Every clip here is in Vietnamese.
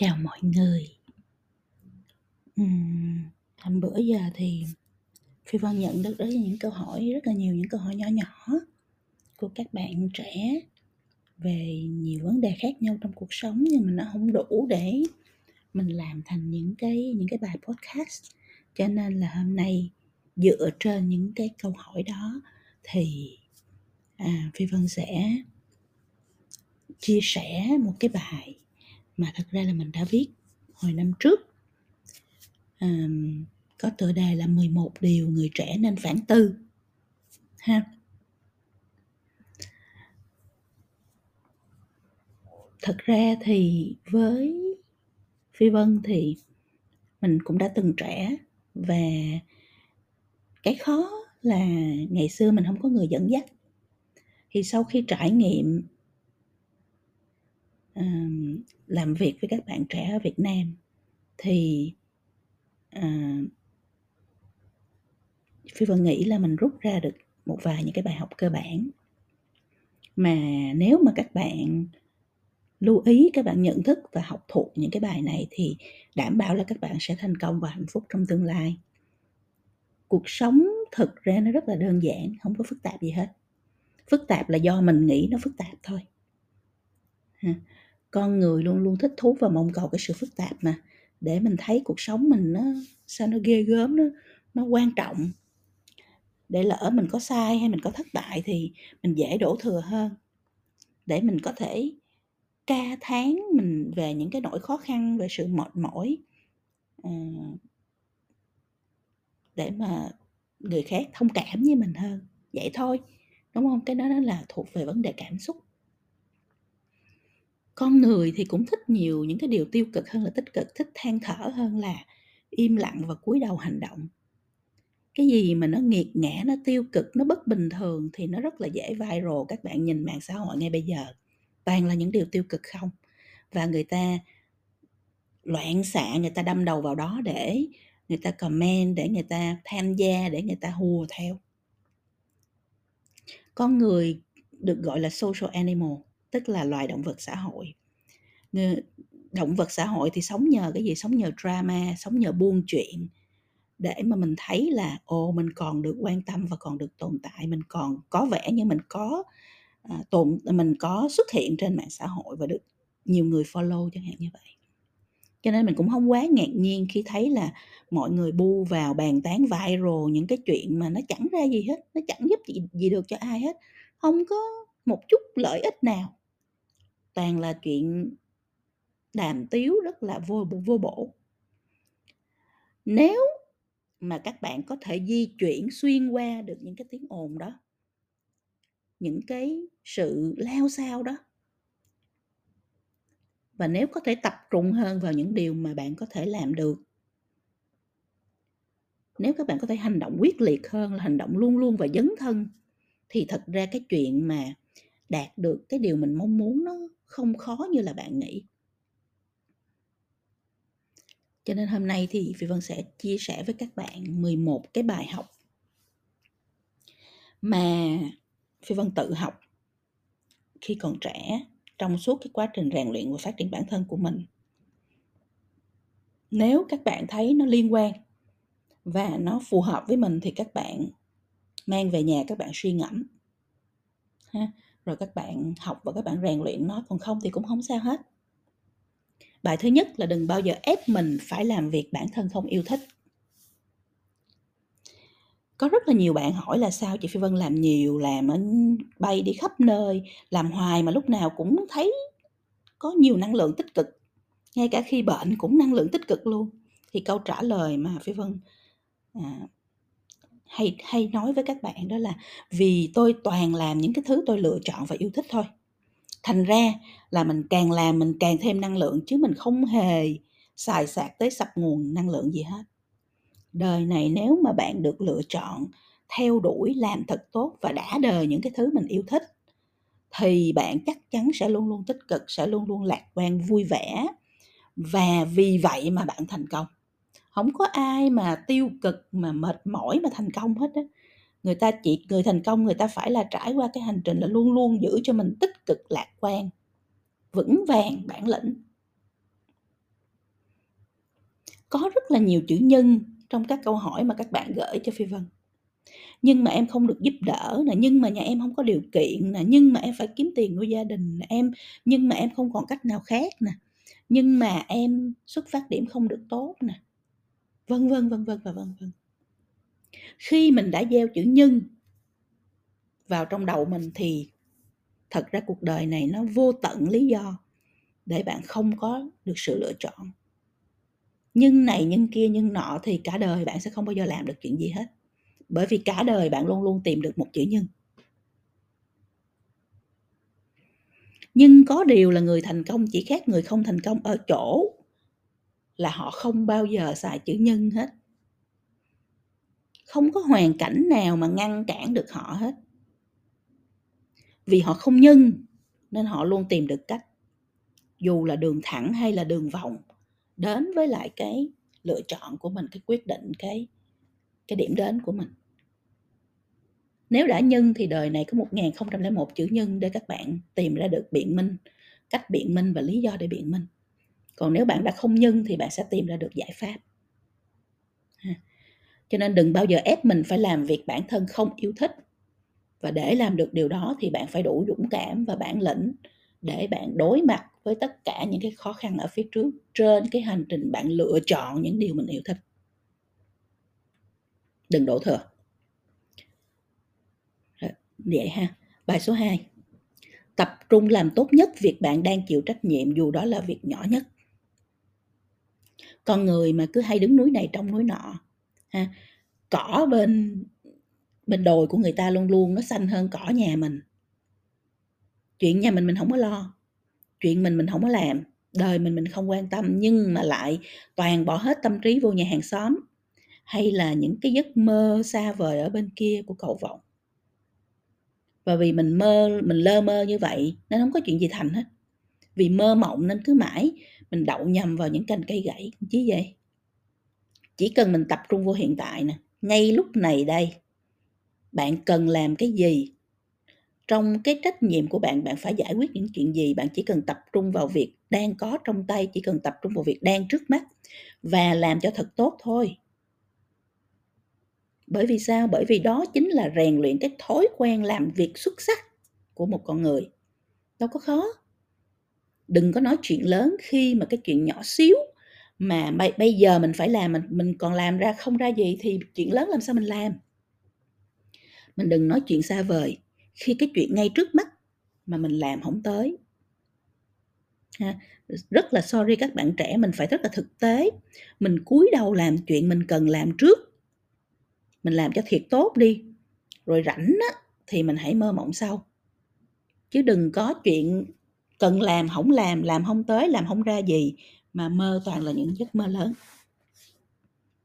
Chào mọi người. uhm, hôm bữa giờ thì Phi Vân nhận được rất là những câu hỏi, rất là nhiều những câu hỏi nhỏ nhỏ của các bạn trẻ về nhiều vấn đề khác nhau trong cuộc sống nhưng mà nó không đủ để mình làm thành những cái những cái bài podcast. Cho nên là hôm nay dựa trên những cái câu hỏi đó thì à, Phi Vân sẽ chia sẻ một cái bài mà thật ra là mình đã viết hồi năm trước. À, có tựa đề là 11 điều người trẻ nên phản tư ha. Thật ra thì với phi vân thì mình cũng đã từng trẻ và cái khó là ngày xưa mình không có người dẫn dắt. Thì sau khi trải nghiệm uh, làm việc với các bạn trẻ ở Việt Nam thì uh, Phi Vân nghĩ là mình rút ra được một vài những cái bài học cơ bản. Mà nếu mà các bạn lưu ý các bạn nhận thức và học thuộc những cái bài này thì đảm bảo là các bạn sẽ thành công và hạnh phúc trong tương lai. Cuộc sống thực ra nó rất là đơn giản không có phức tạp gì hết. Phức tạp là do mình nghĩ nó phức tạp thôi con người luôn luôn thích thú và mong cầu cái sự phức tạp mà. Để mình thấy cuộc sống mình nó, sao nó ghê gớm, nó nó quan trọng. Để lỡ mình có sai hay mình có thất bại thì mình dễ đổ thừa hơn. Để mình có thể ca tháng mình về những cái nỗi khó khăn, về sự mệt mỏi ờ, để mà người khác thông cảm với mình hơn. Vậy thôi, đúng không? Cái đó nó là thuộc về vấn đề cảm xúc con người thì cũng thích nhiều những cái điều tiêu cực hơn là tích cực, thích than thở hơn là im lặng và cúi đầu hành động. Cái gì mà nó nghiệt ngã, nó tiêu cực, nó bất bình thường thì nó rất là dễ viral các bạn nhìn mạng xã hội ngay bây giờ. Toàn là những điều tiêu cực không? Và người ta loạn xạ, người ta đâm đầu vào đó để người ta comment, để người ta tham gia, để người ta hùa theo. Con người được gọi là social animal tức là loài động vật xã hội. Động vật xã hội thì sống nhờ cái gì? Sống nhờ drama sống nhờ buôn chuyện. Để mà mình thấy là ồ mình còn được quan tâm và còn được tồn tại mình còn có vẻ như mình có à, tồn mình có xuất hiện trên mạng xã hội và được nhiều người follow chẳng hạn như vậy. Cho nên mình cũng không quá ngạc nhiên khi thấy là mọi người bu vào bàn tán viral những cái chuyện mà nó chẳng ra gì hết nó chẳng giúp gì, gì được cho ai hết. Không có một chút lợi ích nào toàn là chuyện đàm tiếu rất là vô vô bổ. Nếu mà các bạn có thể di chuyển xuyên qua được những cái tiếng ồn đó, những cái sự lao sao đó, và nếu có thể tập trung hơn vào những điều mà bạn có thể làm được, nếu các bạn có thể hành động quyết liệt hơn, là hành động luôn luôn và dấn thân, thì thật ra cái chuyện mà đạt được cái điều mình mong muốn nó không khó như là bạn nghĩ cho nên hôm nay thì Phi Vân sẽ chia sẻ với các bạn 11 cái bài học mà Phi Vân tự học khi còn trẻ trong suốt cái quá trình rèn luyện và phát triển bản thân của mình. Nếu các bạn thấy nó liên quan và nó phù hợp với mình thì các bạn mang về nhà các bạn suy ngẫm. Ha? Rồi các bạn học và các bạn rèn luyện nó, còn không thì cũng không sao hết. Bài thứ nhất là đừng bao giờ ép mình phải làm việc bản thân không yêu thích. Có rất là nhiều bạn hỏi là sao chị Phi Vân làm nhiều làm bay đi khắp nơi làm hoài mà lúc nào cũng thấy có nhiều năng lượng tích cực ngay cả khi bệnh cũng năng lượng tích cực luôn. Thì câu trả lời mà Phi Vân à, hay hay nói với các bạn đó là vì tôi toàn làm những cái thứ tôi lựa chọn và yêu thích thôi. Thành ra là mình càng làm mình càng thêm năng lượng chứ mình không hề xài sạc tới sập nguồn năng lượng gì hết. Đời này nếu mà bạn được lựa chọn, theo đuổi, làm thật tốt và đã đời những cái thứ mình yêu thích, thì bạn chắc chắn sẽ luôn luôn tích cực, sẽ luôn luôn lạc quan, vui vẻ. Và vì vậy mà bạn thành công không có ai mà tiêu cực mà mệt mỏi mà thành công hết á người ta chỉ người thành công người ta phải là trải qua cái hành trình là luôn luôn giữ cho mình tích cực lạc quan vững vàng bản lĩnh có rất là nhiều chữ nhân trong các câu hỏi mà các bạn gửi cho Phi Vân. Nhưng mà em không được giúp đỡ nè, nhưng mà nhà em không có điều kiện nè, nhưng mà em phải kiếm tiền nuôi gia đình nè, em nhưng mà em không còn cách nào khác nè, nhưng mà em xuất phát điểm không được tốt nè. Vân vân vân vân và vân vân. Khi mình đã gieo chữ nhân vào trong đầu mình thì thật ra cuộc đời này nó vô tận lý do để bạn không có được sự lựa chọn. Nhưng này nhưng kia nhưng nọ thì cả đời bạn sẽ không bao giờ làm được chuyện gì hết. Bởi vì cả đời bạn luôn luôn tìm được một chữ nhân. Nhưng có điều là người thành công, chỉ khác người không thành công ở chỗ là họ không bao giờ xài chữ nhân hết. Không có hoàn cảnh nào mà ngăn cản được họ hết. Vì họ không nhân, nên họ luôn tìm được cách. Dù là đường thẳng hay là đường vòng, đến với lại cái lựa chọn của mình, cái quyết định, cái cái điểm đến của mình. Nếu đã nhân thì đời này có 1001 chữ nhân để các bạn tìm ra được biện minh, cách biện minh và lý do để biện minh còn nếu bạn đã không nhân thì bạn sẽ tìm ra được giải pháp. Cho nên đừng bao giờ ép mình phải làm việc bản thân không yêu thích. Và để làm được điều đó thì bạn phải đủ dũng cảm và bản lĩnh để bạn đối mặt với tất cả những cái khó khăn ở phía trước, trên cái hành trình bạn lựa chọn những điều mình yêu thích. Đừng đổ thừa. Vậy ha. Bài số 2 tập trung làm tốt nhất việc bạn đang chịu trách nhiệm dù đó là việc nhỏ nhất con người mà cứ hay đứng núi này trong núi nọ, ha. Cỏ bên bên đồi của người ta luôn luôn nó xanh hơn cỏ nhà mình. Chuyện nhà mình mình không có lo, chuyện mình mình không có làm, đời mình mình không quan tâm nhưng mà lại toàn bỏ hết tâm trí vô nhà hàng xóm. Hay là những cái giấc mơ xa vời ở bên kia của cầu vọng. Và vì mình mơ, mình lơ mơ như vậy, nên không có chuyện gì thành hết vì mơ mộng nên cứ mãi. Mình đậu nhầm vào những cành cây gãy chứ vậy? Chỉ cần mình tập trung vô hiện tại nè, ngay lúc này đây, bạn cần làm cái gì? Trong cái trách nhiệm của bạn bạn phải giải quyết những chuyện gì? Bạn chỉ cần tập trung vào việc đang có trong tay, chỉ cần tập trung vào việc đang trước mắt và làm cho thật tốt thôi. Bởi vì sao? Bởi vì đó chính là rèn luyện cái thói quen làm việc xuất sắc của một con người. Đâu có khó đừng có nói chuyện lớn khi mà cái chuyện nhỏ xíu mà bây bây giờ mình phải làm mình mình còn làm ra không ra gì thì chuyện lớn làm sao mình làm? Mình đừng nói chuyện xa vời khi cái chuyện ngay trước mắt mà mình làm không tới. Ha. rất là sorry các bạn trẻ mình phải rất là thực tế. Mình cúi đầu làm chuyện mình cần làm trước. Mình làm cho thiệt tốt đi rồi rảnh á, thì mình hãy mơ mộng sau. Chứ đừng có chuyện cần làm không làm làm không tới, làm không ra gì, mà mơ toàn là những giấc mơ lớn.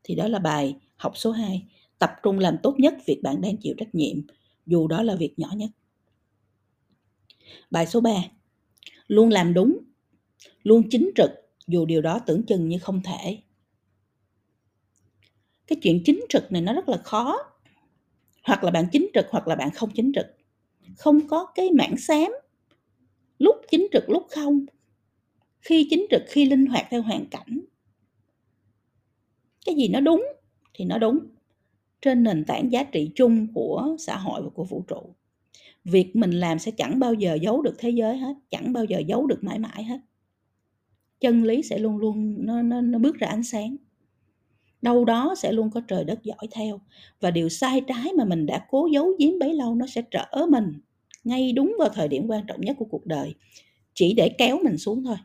Thì đó là bài học số 2 tập trung làm tốt nhất việc bạn đang chịu trách nhiệm, dù đó là việc nhỏ nhất. Bài số 3 luôn làm đúng, luôn chính trực, dù điều đó tưởng chừng như không thể. Cái chuyện chính trực này nó rất là khó. Hoặc là bạn chính trực, hoặc là bạn không chính trực. Không có cái mảng xám lúc chính trực lúc không. Khi chính trực khi linh hoạt theo hoàn cảnh. Cái gì nó đúng thì nó đúng trên nền tảng giá trị chung của xã hội và của vũ trụ. Việc mình làm sẽ chẳng bao giờ giấu được thế giới hết chẳng bao giờ giấu được mãi mãi hết. Chân lý sẽ luôn luôn nó, nó, nó bước ra ánh sáng. Đâu đó sẽ luôn có trời đất dõi theo và điều sai trái mà mình đã cố giấu giếm bấy lâu nó sẽ trở mình ngay đúng vào thời điểm quan trọng nhất của cuộc đời. Chỉ để kéo mình xuống thôi.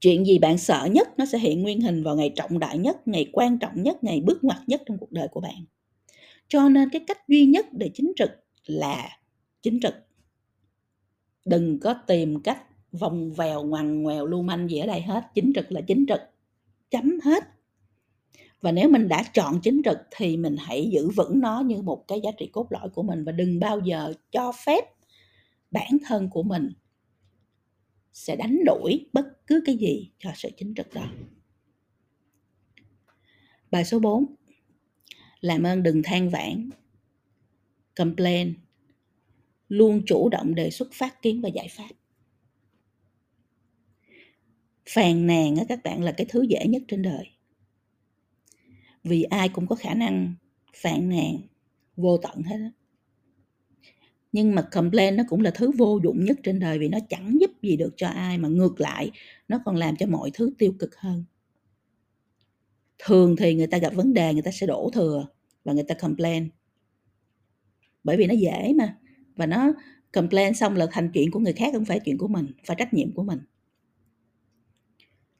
Chuyện gì bạn sợ nhất nó sẽ hiện nguyên hình vào ngày trọng đại nhất, ngày quan trọng nhất, ngày bước ngoặt nhất trong cuộc đời của bạn. Cho nên cái cách duy nhất để chính trực là chính trực. Đừng có tìm cách vòng vèo, ngoằn ngoèo, lưu manh gì ở đây hết. Chính trực là chính trực. Chấm hết và nếu mình đã chọn chính trực thì mình hãy giữ vững nó như một cái giá trị cốt lõi của mình và đừng bao giờ cho phép bản thân của mình sẽ đánh đổi bất cứ cái gì cho sự chính trực đó. Bài số 4 Làm ơn đừng than vãn, Complain, Luôn chủ động đề xuất phát kiến và giải pháp Phàn nàn á các bạn là cái thứ dễ nhất trên đời vì ai cũng có khả năng phàn nàn, vô tận hết đó. nhưng mà complain nó cũng là thứ vô dụng nhất trên đời vì nó chẳng giúp gì được cho ai, mà ngược lại, nó còn làm cho mọi thứ tiêu cực hơn. Thường thì người ta gặp vấn đề, người ta sẽ đổ thừa và người ta complain. Bởi vì nó dễ mà, và nó complain xong là thành chuyện của người khác, không phải chuyện của mình, phải trách nhiệm của mình.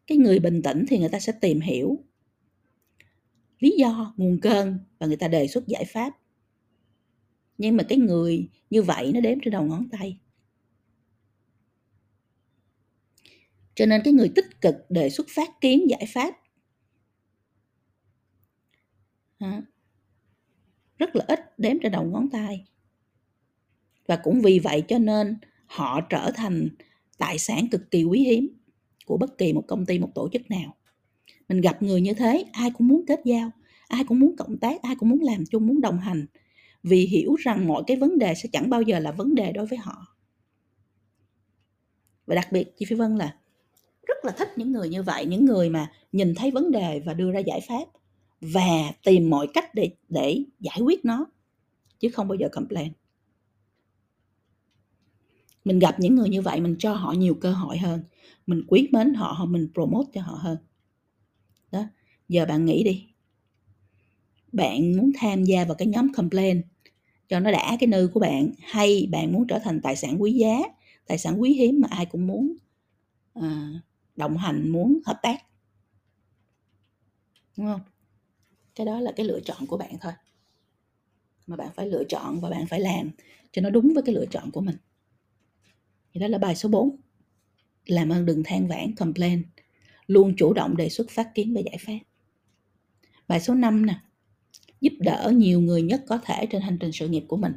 Cái người bình tĩnh thì người ta sẽ tìm hiểu lý do, nguồn cơn và người ta đề xuất giải pháp. Nhưng mà cái người như vậy nó đếm trên đầu ngón tay. Cho nên cái người tích cực đề xuất phát kiến giải pháp rất là ít đếm trên đầu ngón tay. Và cũng vì vậy cho nên họ trở thành tài sản cực kỳ quý hiếm của bất kỳ một công ty, một tổ chức nào mình gặp người như thế, ai cũng muốn kết giao, ai cũng muốn cộng tác, ai cũng muốn làm chung, muốn đồng hành. Vì hiểu rằng mọi cái vấn đề sẽ chẳng bao giờ là vấn đề đối với họ. Và đặc biệt, chị phi vân là rất là thích những người như vậy, những người mà nhìn thấy vấn đề và đưa ra giải pháp và tìm mọi cách để để giải quyết nó, chứ không bao giờ complain. Mình gặp những người như vậy, mình cho họ nhiều cơ hội hơn. Mình quý mến họ mình promote cho họ hơn giờ bạn nghĩ đi. Bạn muốn tham gia vào cái nhóm complain cho nó đã cái nư của bạn hay bạn muốn trở thành tài sản quý giá tài sản quý hiếm mà ai cũng muốn à, đồng hành muốn hợp tác. Đúng không? Cái đó là cái lựa chọn của bạn thôi. Mà bạn phải lựa chọn và bạn phải làm cho nó đúng với cái lựa chọn của mình. Thì đó là bài số 4 làm ơn đừng than vãn complain. Luôn chủ động đề xuất phát kiến và giải pháp bài số 5 nè. Giúp đỡ nhiều người nhất có thể trên hành trình sự nghiệp của mình.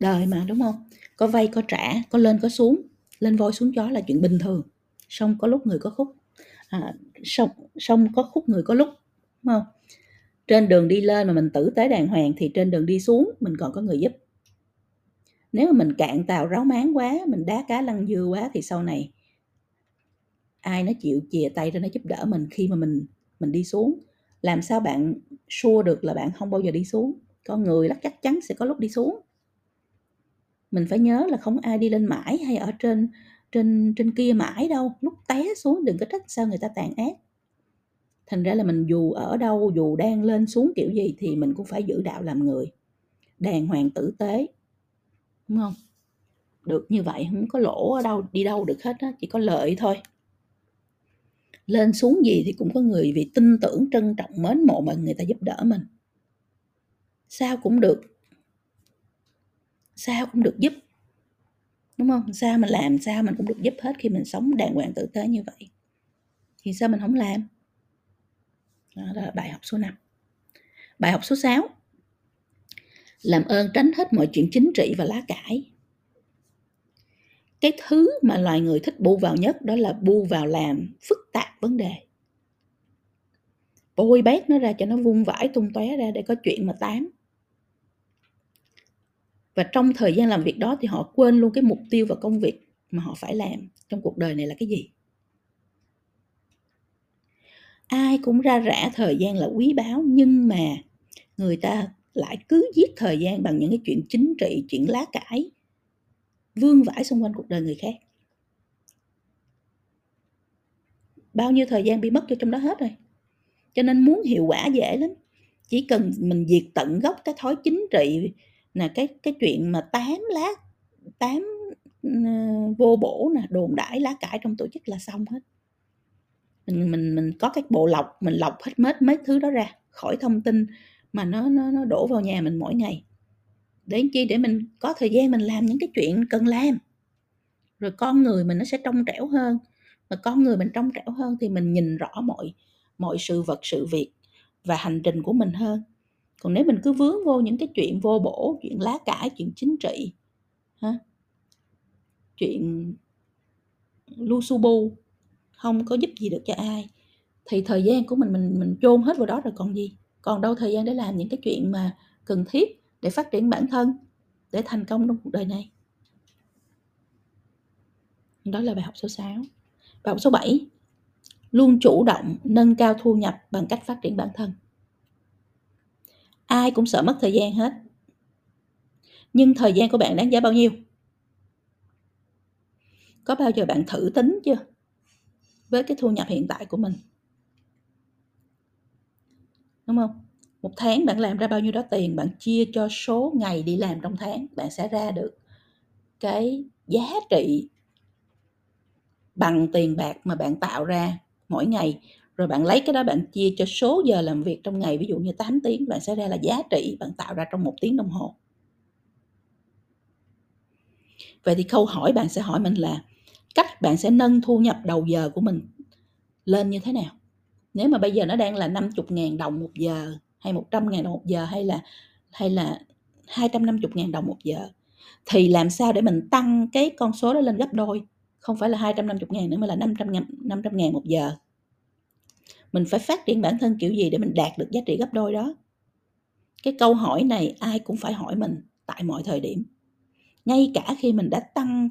Đời mà đúng không? Có vay có trả có lên có xuống. Lên voi xuống chó là chuyện bình thường. Xong có lúc người có khúc. À, xong xong có khúc người có lúc đúng không? Trên đường đi lên mà mình tử tế đàng hoàng thì trên đường đi xuống mình còn có người giúp. Nếu mà mình cạn tàu ráo máng quá mình đá cá lăn dưa quá thì sau này ai nó chịu chìa tay ra nó giúp đỡ mình khi mà mình mình đi xuống làm sao bạn sure được là bạn không bao giờ đi xuống? Con người rất chắc chắn sẽ có lúc đi xuống. Mình phải nhớ là không ai đi lên mãi hay ở trên trên trên kia mãi đâu. Lúc té xuống đừng có trách sao người ta tàn ác. Thành ra là mình dù ở đâu, dù đang lên xuống kiểu gì thì mình cũng phải giữ đạo làm người. Đàng hoàng tử tế. Đúng không? Được như vậy, không có lỗ ở đâu, đi đâu được hết á, chỉ có lợi thôi lên xuống gì thì cũng có người vì tin tưởng, trân trọng, mến mộ mà người ta giúp đỡ mình. Sao cũng được. Sao cũng được giúp. Đúng không? Sao mình làm, sao mình cũng được giúp hết khi mình sống đàng hoàng tử tế như vậy. Thì sao mình không làm? Đó là bài học số 5 bài học số 6 làm ơn tránh hết mọi chuyện chính trị và lá cải cái thứ mà loài người thích bu vào nhất đó là bu vào làm phức tạp vấn đề. Bôi bét nó ra cho nó vung vãi tung tóe ra để có chuyện mà tán và trong thời gian làm việc đó thì họ quên luôn cái mục tiêu và công việc mà họ phải làm trong cuộc đời này là cái gì. Ai cũng ra rã thời gian là quý báu, nhưng mà người ta lại cứ giết thời gian bằng những cái chuyện chính trị, chuyện lá cải vương vãi xung quanh cuộc đời người khác. Bao nhiêu thời gian bị mất cho trong đó hết rồi. Cho nên muốn hiệu quả dễ lắm. Chỉ cần mình diệt tận gốc cái thói chính trị là cái cái chuyện mà tám lá tám uh, vô bổ nè đồn đãi lá cải trong tổ chức là xong hết. Mình mình mình có cái bộ lọc mình lọc hết mấy mấy thứ đó ra khỏi thông tin mà nó nó nó đổ vào nhà mình mỗi ngày để chi để mình có thời gian mình làm những cái chuyện cần làm. Rồi con người mình nó sẽ trong trẻo hơn. Mà con người mình trong trẻo hơn thì mình nhìn rõ mọi mọi sự vật, sự việc và hành trình của mình hơn. Còn nếu mình cứ vướng vô những cái chuyện vô bổ, chuyện lá cải, chuyện chính trị ha chuyện lu su bu, không có giúp gì được cho ai, thì thời gian của mình mình mình chôn hết vào đó rồi còn gì? Còn đâu thời gian để làm những cái chuyện mà cần thiết để phát triển bản thân, để thành công trong cuộc đời này. Đó là bài học số 6 bài học số 7 luôn chủ động nâng cao thu nhập bằng cách phát triển bản thân. Ai cũng sợ mất thời gian hết. Nhưng thời gian của bạn đáng giá bao nhiêu? Có bao giờ bạn thử tính chưa? Với cái thu nhập hiện tại của mình. Đúng không? Một tháng bạn làm ra bao nhiêu đó tiền bạn chia cho số ngày đi làm trong tháng, bạn sẽ ra được cái giá trị bằng tiền bạc mà bạn tạo ra mỗi ngày. Rồi bạn lấy cái đó bạn chia cho số giờ làm việc trong ngày, ví dụ như 8 tiếng, bạn sẽ ra là giá trị bạn tạo ra trong một tiếng đồng hồ. Vậy thì câu hỏi bạn sẽ hỏi mình là cách bạn sẽ nâng thu nhập đầu giờ của mình lên như thế nào? Nếu mà bây giờ nó đang là 50.000 đồng một giờ hay 100 ngàn đồng một giờ hay là hay là 250.000 đồng một giờ. Thì làm sao để mình tăng cái con số đó lên gấp đôi? Không phải là 250 ngàn nữa mà là 500 ngàn, 500 ngàn một giờ. Mình phải phát triển bản thân kiểu gì để mình đạt được giá trị gấp đôi đó? Cái câu hỏi này ai cũng phải hỏi mình tại mọi thời điểm. Ngay cả khi mình đã tăng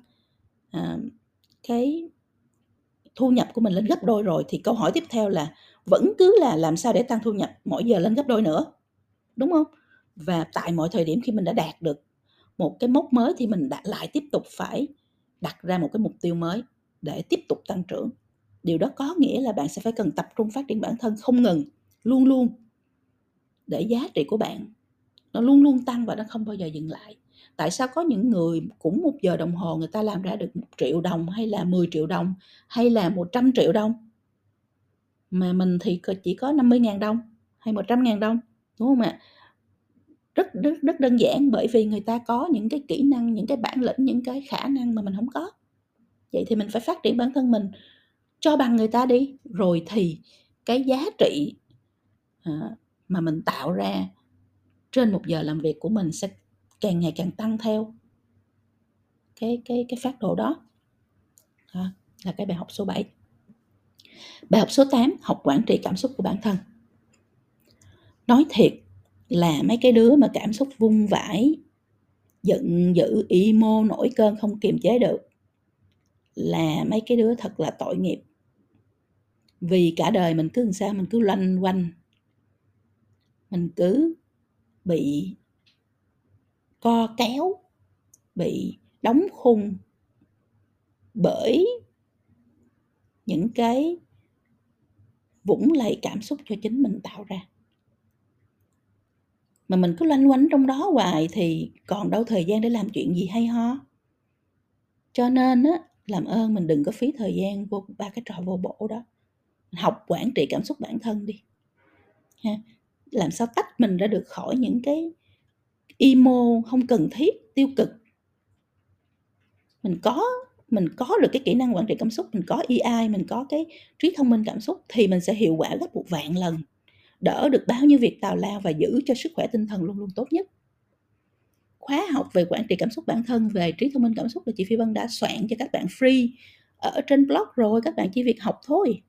à, cái thu nhập của mình lên gấp đôi rồi thì câu hỏi tiếp theo là vẫn cứ là làm sao để tăng thu nhập mỗi giờ lên gấp đôi nữa, đúng không? Và tại mọi thời điểm khi mình đã đạt được một cái mốc mới thì mình đã lại tiếp tục phải đặt ra một cái mục tiêu mới để tiếp tục tăng trưởng. Điều đó có nghĩa là bạn sẽ phải cần tập trung phát triển bản thân không ngừng, luôn luôn, để giá trị của bạn nó luôn luôn tăng và nó không bao giờ dừng lại. Tại sao có những người cũng một giờ đồng hồ người ta làm ra được một triệu đồng hay là 10 triệu đồng hay là 100 triệu đồng? Mà mình thì chỉ có 50 ngàn đồng hay 100 ngàn đồng, đúng không ạ? Rất rất rất đơn giản bởi vì người ta có những cái kỹ năng, những cái bản lĩnh, những cái khả năng mà mình không có. Vậy thì mình phải phát triển bản thân mình, cho bằng người ta đi. Rồi thì cái giá trị ờ, mà mình tạo ra trên một giờ làm việc của mình sẽ càng ngày càng tăng theo cái cái cái phát đồ đó. Đó là cái bài học số 7 bài học số 8 học quản trị cảm xúc của bản thân. Nói thiệt là mấy cái đứa mà cảm xúc vung vãi giận dữ y mô, nổi cơn không kiềm chế được là mấy cái đứa thật là tội nghiệp. Vì cả đời mình cứ làm sao mình cứ loanh quanh. Mình cứ bị co kéo bị đóng khung bởi những cái vũng lầy cảm xúc cho chính mình tạo ra. Mà mình cứ loanh quanh trong đó hoài thì còn đâu thời gian để làm chuyện gì hay ho. Cho nên á, làm ơn mình đừng có phí thời gian vô ba cái trò vô bổ đó. Học, quản trị cảm xúc bản thân đi. Ha, làm sao tách mình ra được khỏi những cái emo không cần thiết, tiêu cực. Mình có mình có được cái kỹ năng quản trị cảm xúc, mình có EI mình có cái trí thông minh cảm xúc thì mình sẽ hiệu quả gấp một vạn lần. Đỡ được bao nhiêu việc tào lao và giữ cho sức khỏe tinh thần luôn luôn tốt nhất. Khóa học về quản trị cảm xúc bản thân, về trí thông minh cảm xúc là chị Phi Vân đã soạn cho các bạn free ở trên blog rồi, các bạn chỉ việc học thôi.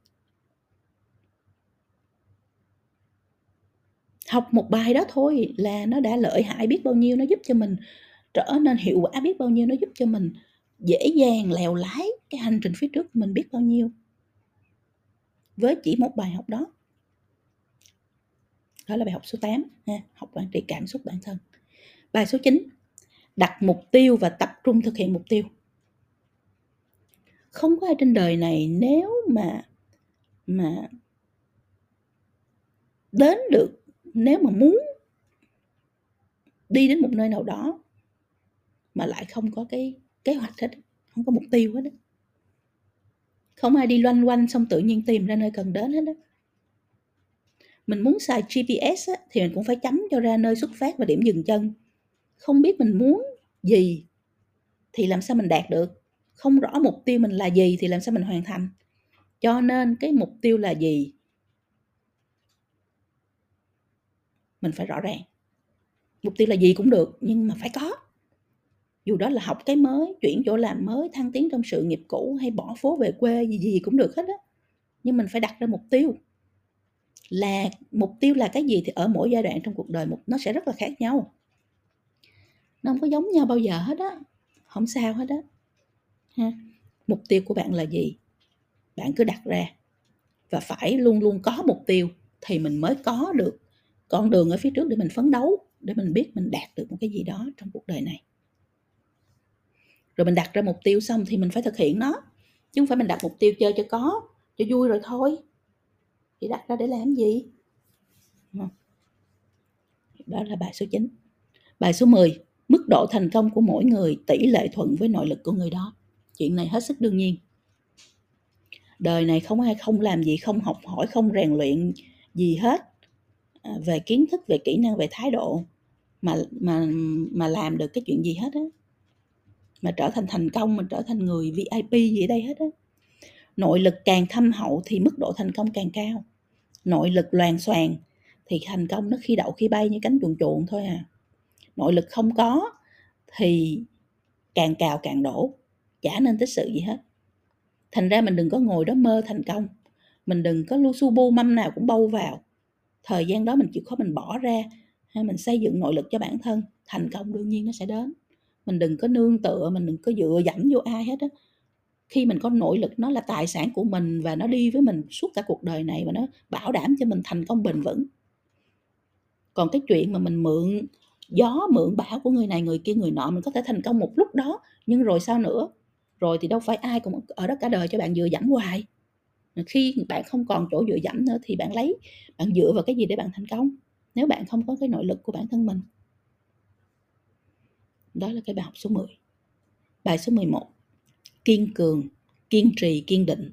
Học một bài đó thôi là nó đã lợi hại biết bao nhiêu, nó giúp cho mình trở nên hiệu quả biết bao nhiêu, nó giúp cho mình dễ dàng lèo lái cái hành trình phía trước mình biết bao nhiêu với chỉ một bài học đó. Đó là bài học số 8 ha, học quản trị cảm xúc bản thân. Bài số 9 đặt mục tiêu và tập trung thực hiện mục tiêu. Không có ai trên đời này nếu mà mà đến được nếu mà muốn đi đến một nơi nào đó mà lại không có cái kế hoạch hết không có mục tiêu hết đó. không ai đi loanh quanh xong tự nhiên tìm ra nơi cần đến hết đó mình muốn xài GPS á, thì mình cũng phải chấm cho ra nơi xuất phát và điểm dừng chân. Không biết mình muốn gì thì làm sao mình đạt được. Không rõ mục tiêu mình là gì thì làm sao mình hoàn thành. Cho nên cái mục tiêu là gì? Mình phải rõ ràng. Mục tiêu là gì cũng được nhưng mà phải có dù đó là học cái mới, chuyển chỗ làm mới, thăng tiến trong sự nghiệp cũ hay bỏ phố về quê gì gì cũng được hết á. Nhưng mình phải đặt ra mục tiêu. Là, mục tiêu là cái gì thì ở mỗi giai đoạn trong cuộc đời nó sẽ rất là khác nhau. Nó không có giống nhau bao giờ hết á. Không sao hết á. Ha. Mục tiêu của bạn là gì? Bạn cứ đặt ra. Và phải luôn luôn có mục tiêu thì mình mới có được con đường ở phía trước để mình phấn đấu, để mình biết mình đạt được một cái gì đó trong cuộc đời này rồi mình đặt ra mục tiêu xong thì mình phải thực hiện nó. Chứ không phải mình đặt mục tiêu chơi cho có, cho vui rồi thôi. Thì đặt ra để làm gì? Ờ. Đó là bài số 9 bài số 10 mức độ thành công của mỗi người, tỷ lệ thuận với nội lực của người đó. Chuyện này hết sức đương nhiên. Đời này không ai không làm gì, không học hỏi, không rèn luyện gì hết à, về kiến thức, về kỹ năng, về thái độ mà mà mà làm được cái chuyện gì hết á mà trở thành thành công mà trở thành người VIP gì ở đây hết á. Nội lực càng thâm hậu thì mức độ thành công càng cao. Nội lực loàn xoàn thì thành công nó khi đậu khi bay như cánh chuồn chuồn thôi à. Nội lực không có thì càng cào càng đổ, chả nên tích sự gì hết. Thành ra mình đừng có ngồi đó mơ thành công. Mình đừng có lu su bu mâm nào cũng bâu vào. Thời gian đó mình chịu khó mình bỏ ra, hay mình xây dựng nội lực cho bản thân, thành công đương nhiên nó sẽ đến mình đừng có nương tựa, mình đừng có dựa dẫm vô ai hết á. Khi mình có nội lực, nó là tài sản của mình và nó đi với mình suốt cả cuộc đời này và nó bảo đảm cho mình thành công bền vững. Còn cái chuyện mà mình mượn gió, mượn bão của người này, người kia, người nọ, mình có thể thành công một lúc đó, nhưng rồi sao nữa? Rồi thì đâu phải ai cũng ở đó cả đời cho bạn dựa dẫm hoài. Khi bạn không còn chỗ dựa dẫm nữa thì bạn lấy, bạn dựa vào cái gì để bạn thành công? Nếu bạn không có cái nội lực của bản thân mình đó là cái bài học số 10 bài số 11 kiên cường, kiên trì, kiên định.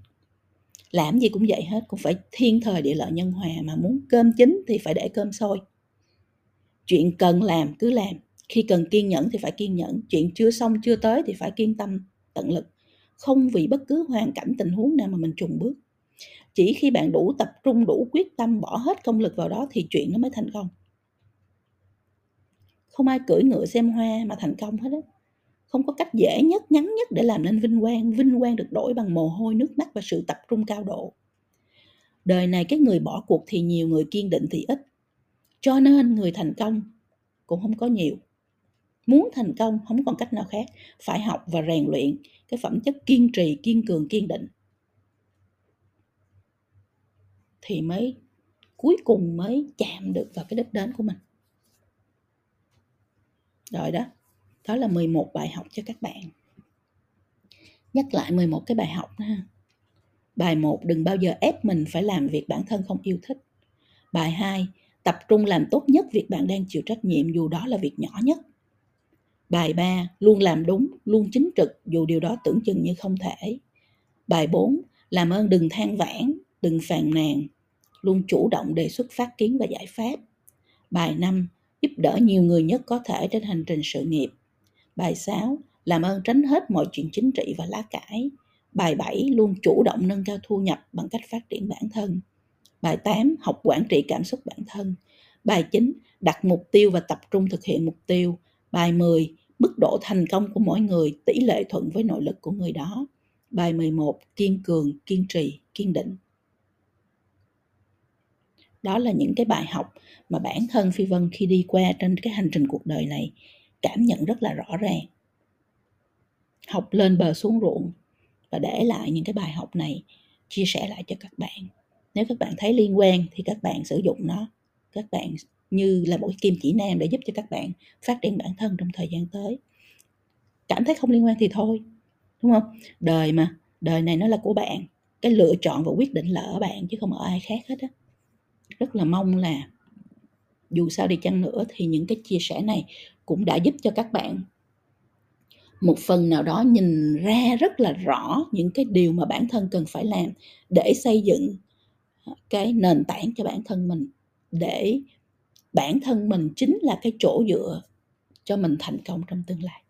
Làm gì cũng vậy hết, cũng phải thiên thời địa lợi nhân hòa mà muốn cơm chín thì phải để cơm sôi. Chuyện cần làm cứ làm, khi cần kiên nhẫn thì phải kiên nhẫn, chuyện chưa xong chưa tới thì phải kiên tâm, tận lực. Không vì bất cứ hoàn cảnh tình huống nào mà mình trùng bước. Chỉ khi bạn đủ tập trung, đủ quyết tâm, bỏ hết công lực vào đó thì chuyện nó mới thành công không ai cưỡi ngựa xem hoa mà thành công hết á. Không có cách dễ nhất, ngắn nhất để làm nên vinh quang vinh quang được đổi bằng mồ hôi, nước mắt và sự tập trung cao độ. Đời này cái người bỏ cuộc thì nhiều người kiên định thì ít. Cho nên người thành công cũng không có nhiều. Muốn thành công không còn cách nào khác, phải học và rèn luyện cái phẩm chất kiên trì, kiên cường, kiên định. Thì mới, cuối cùng mới chạm được vào cái đích đến của mình rồi đó. Đó là 11 bài học cho các bạn. Nhắc lại 11 cái bài học ha. Bài 1 đừng bao giờ ép mình phải làm việc bản thân không yêu thích. Bài 2 tập trung làm tốt nhất việc bạn đang chịu trách nhiệm dù đó là việc nhỏ nhất. Bài 3 luôn làm đúng, luôn chính trực dù điều đó tưởng chừng như không thể. Bài 4 làm ơn đừng than vãn, đừng phàn nàn, luôn chủ động đề xuất phát kiến và giải pháp. Bài 5 giúp đỡ nhiều người nhất có thể trên hành trình sự nghiệp bài 6 làm ơn tránh hết mọi chuyện chính trị và lá cải bài 7 luôn chủ động nâng cao thu nhập bằng cách phát triển bản thân Bài 8, học quản trị cảm xúc bản thân. Bài 9, đặt mục tiêu và tập trung thực hiện mục tiêu. Bài 10, mức độ thành công của mỗi người tỷ lệ thuận với nội lực của người đó. Bài 11, kiên cường, kiên trì, kiên định. Đó là những cái bài học mà bản thân Phi Vân khi đi qua trên cái hành trình cuộc đời này cảm nhận rất là rõ ràng. Học lên bờ xuống ruộng và để lại những cái bài học này, chia sẻ lại cho các bạn. Nếu các bạn thấy liên quan thì các bạn sử dụng nó. Các bạn như là một kim chỉ nam để giúp cho các bạn phát triển bản thân trong thời gian tới. Cảm thấy không liên quan thì thôi, đúng không? Đời mà, đời này nó là của bạn. Cái lựa chọn và quyết định là ở bạn chứ không ở ai khác hết á rất là mong là dù sao đi chăng nữa thì những cái chia sẻ này cũng đã giúp cho các bạn một phần nào đó nhìn ra rất là rõ những cái điều mà bản thân cần phải làm để xây dựng cái nền tảng cho bản thân mình, để bản thân mình chính là cái chỗ dựa cho mình thành công trong tương lai.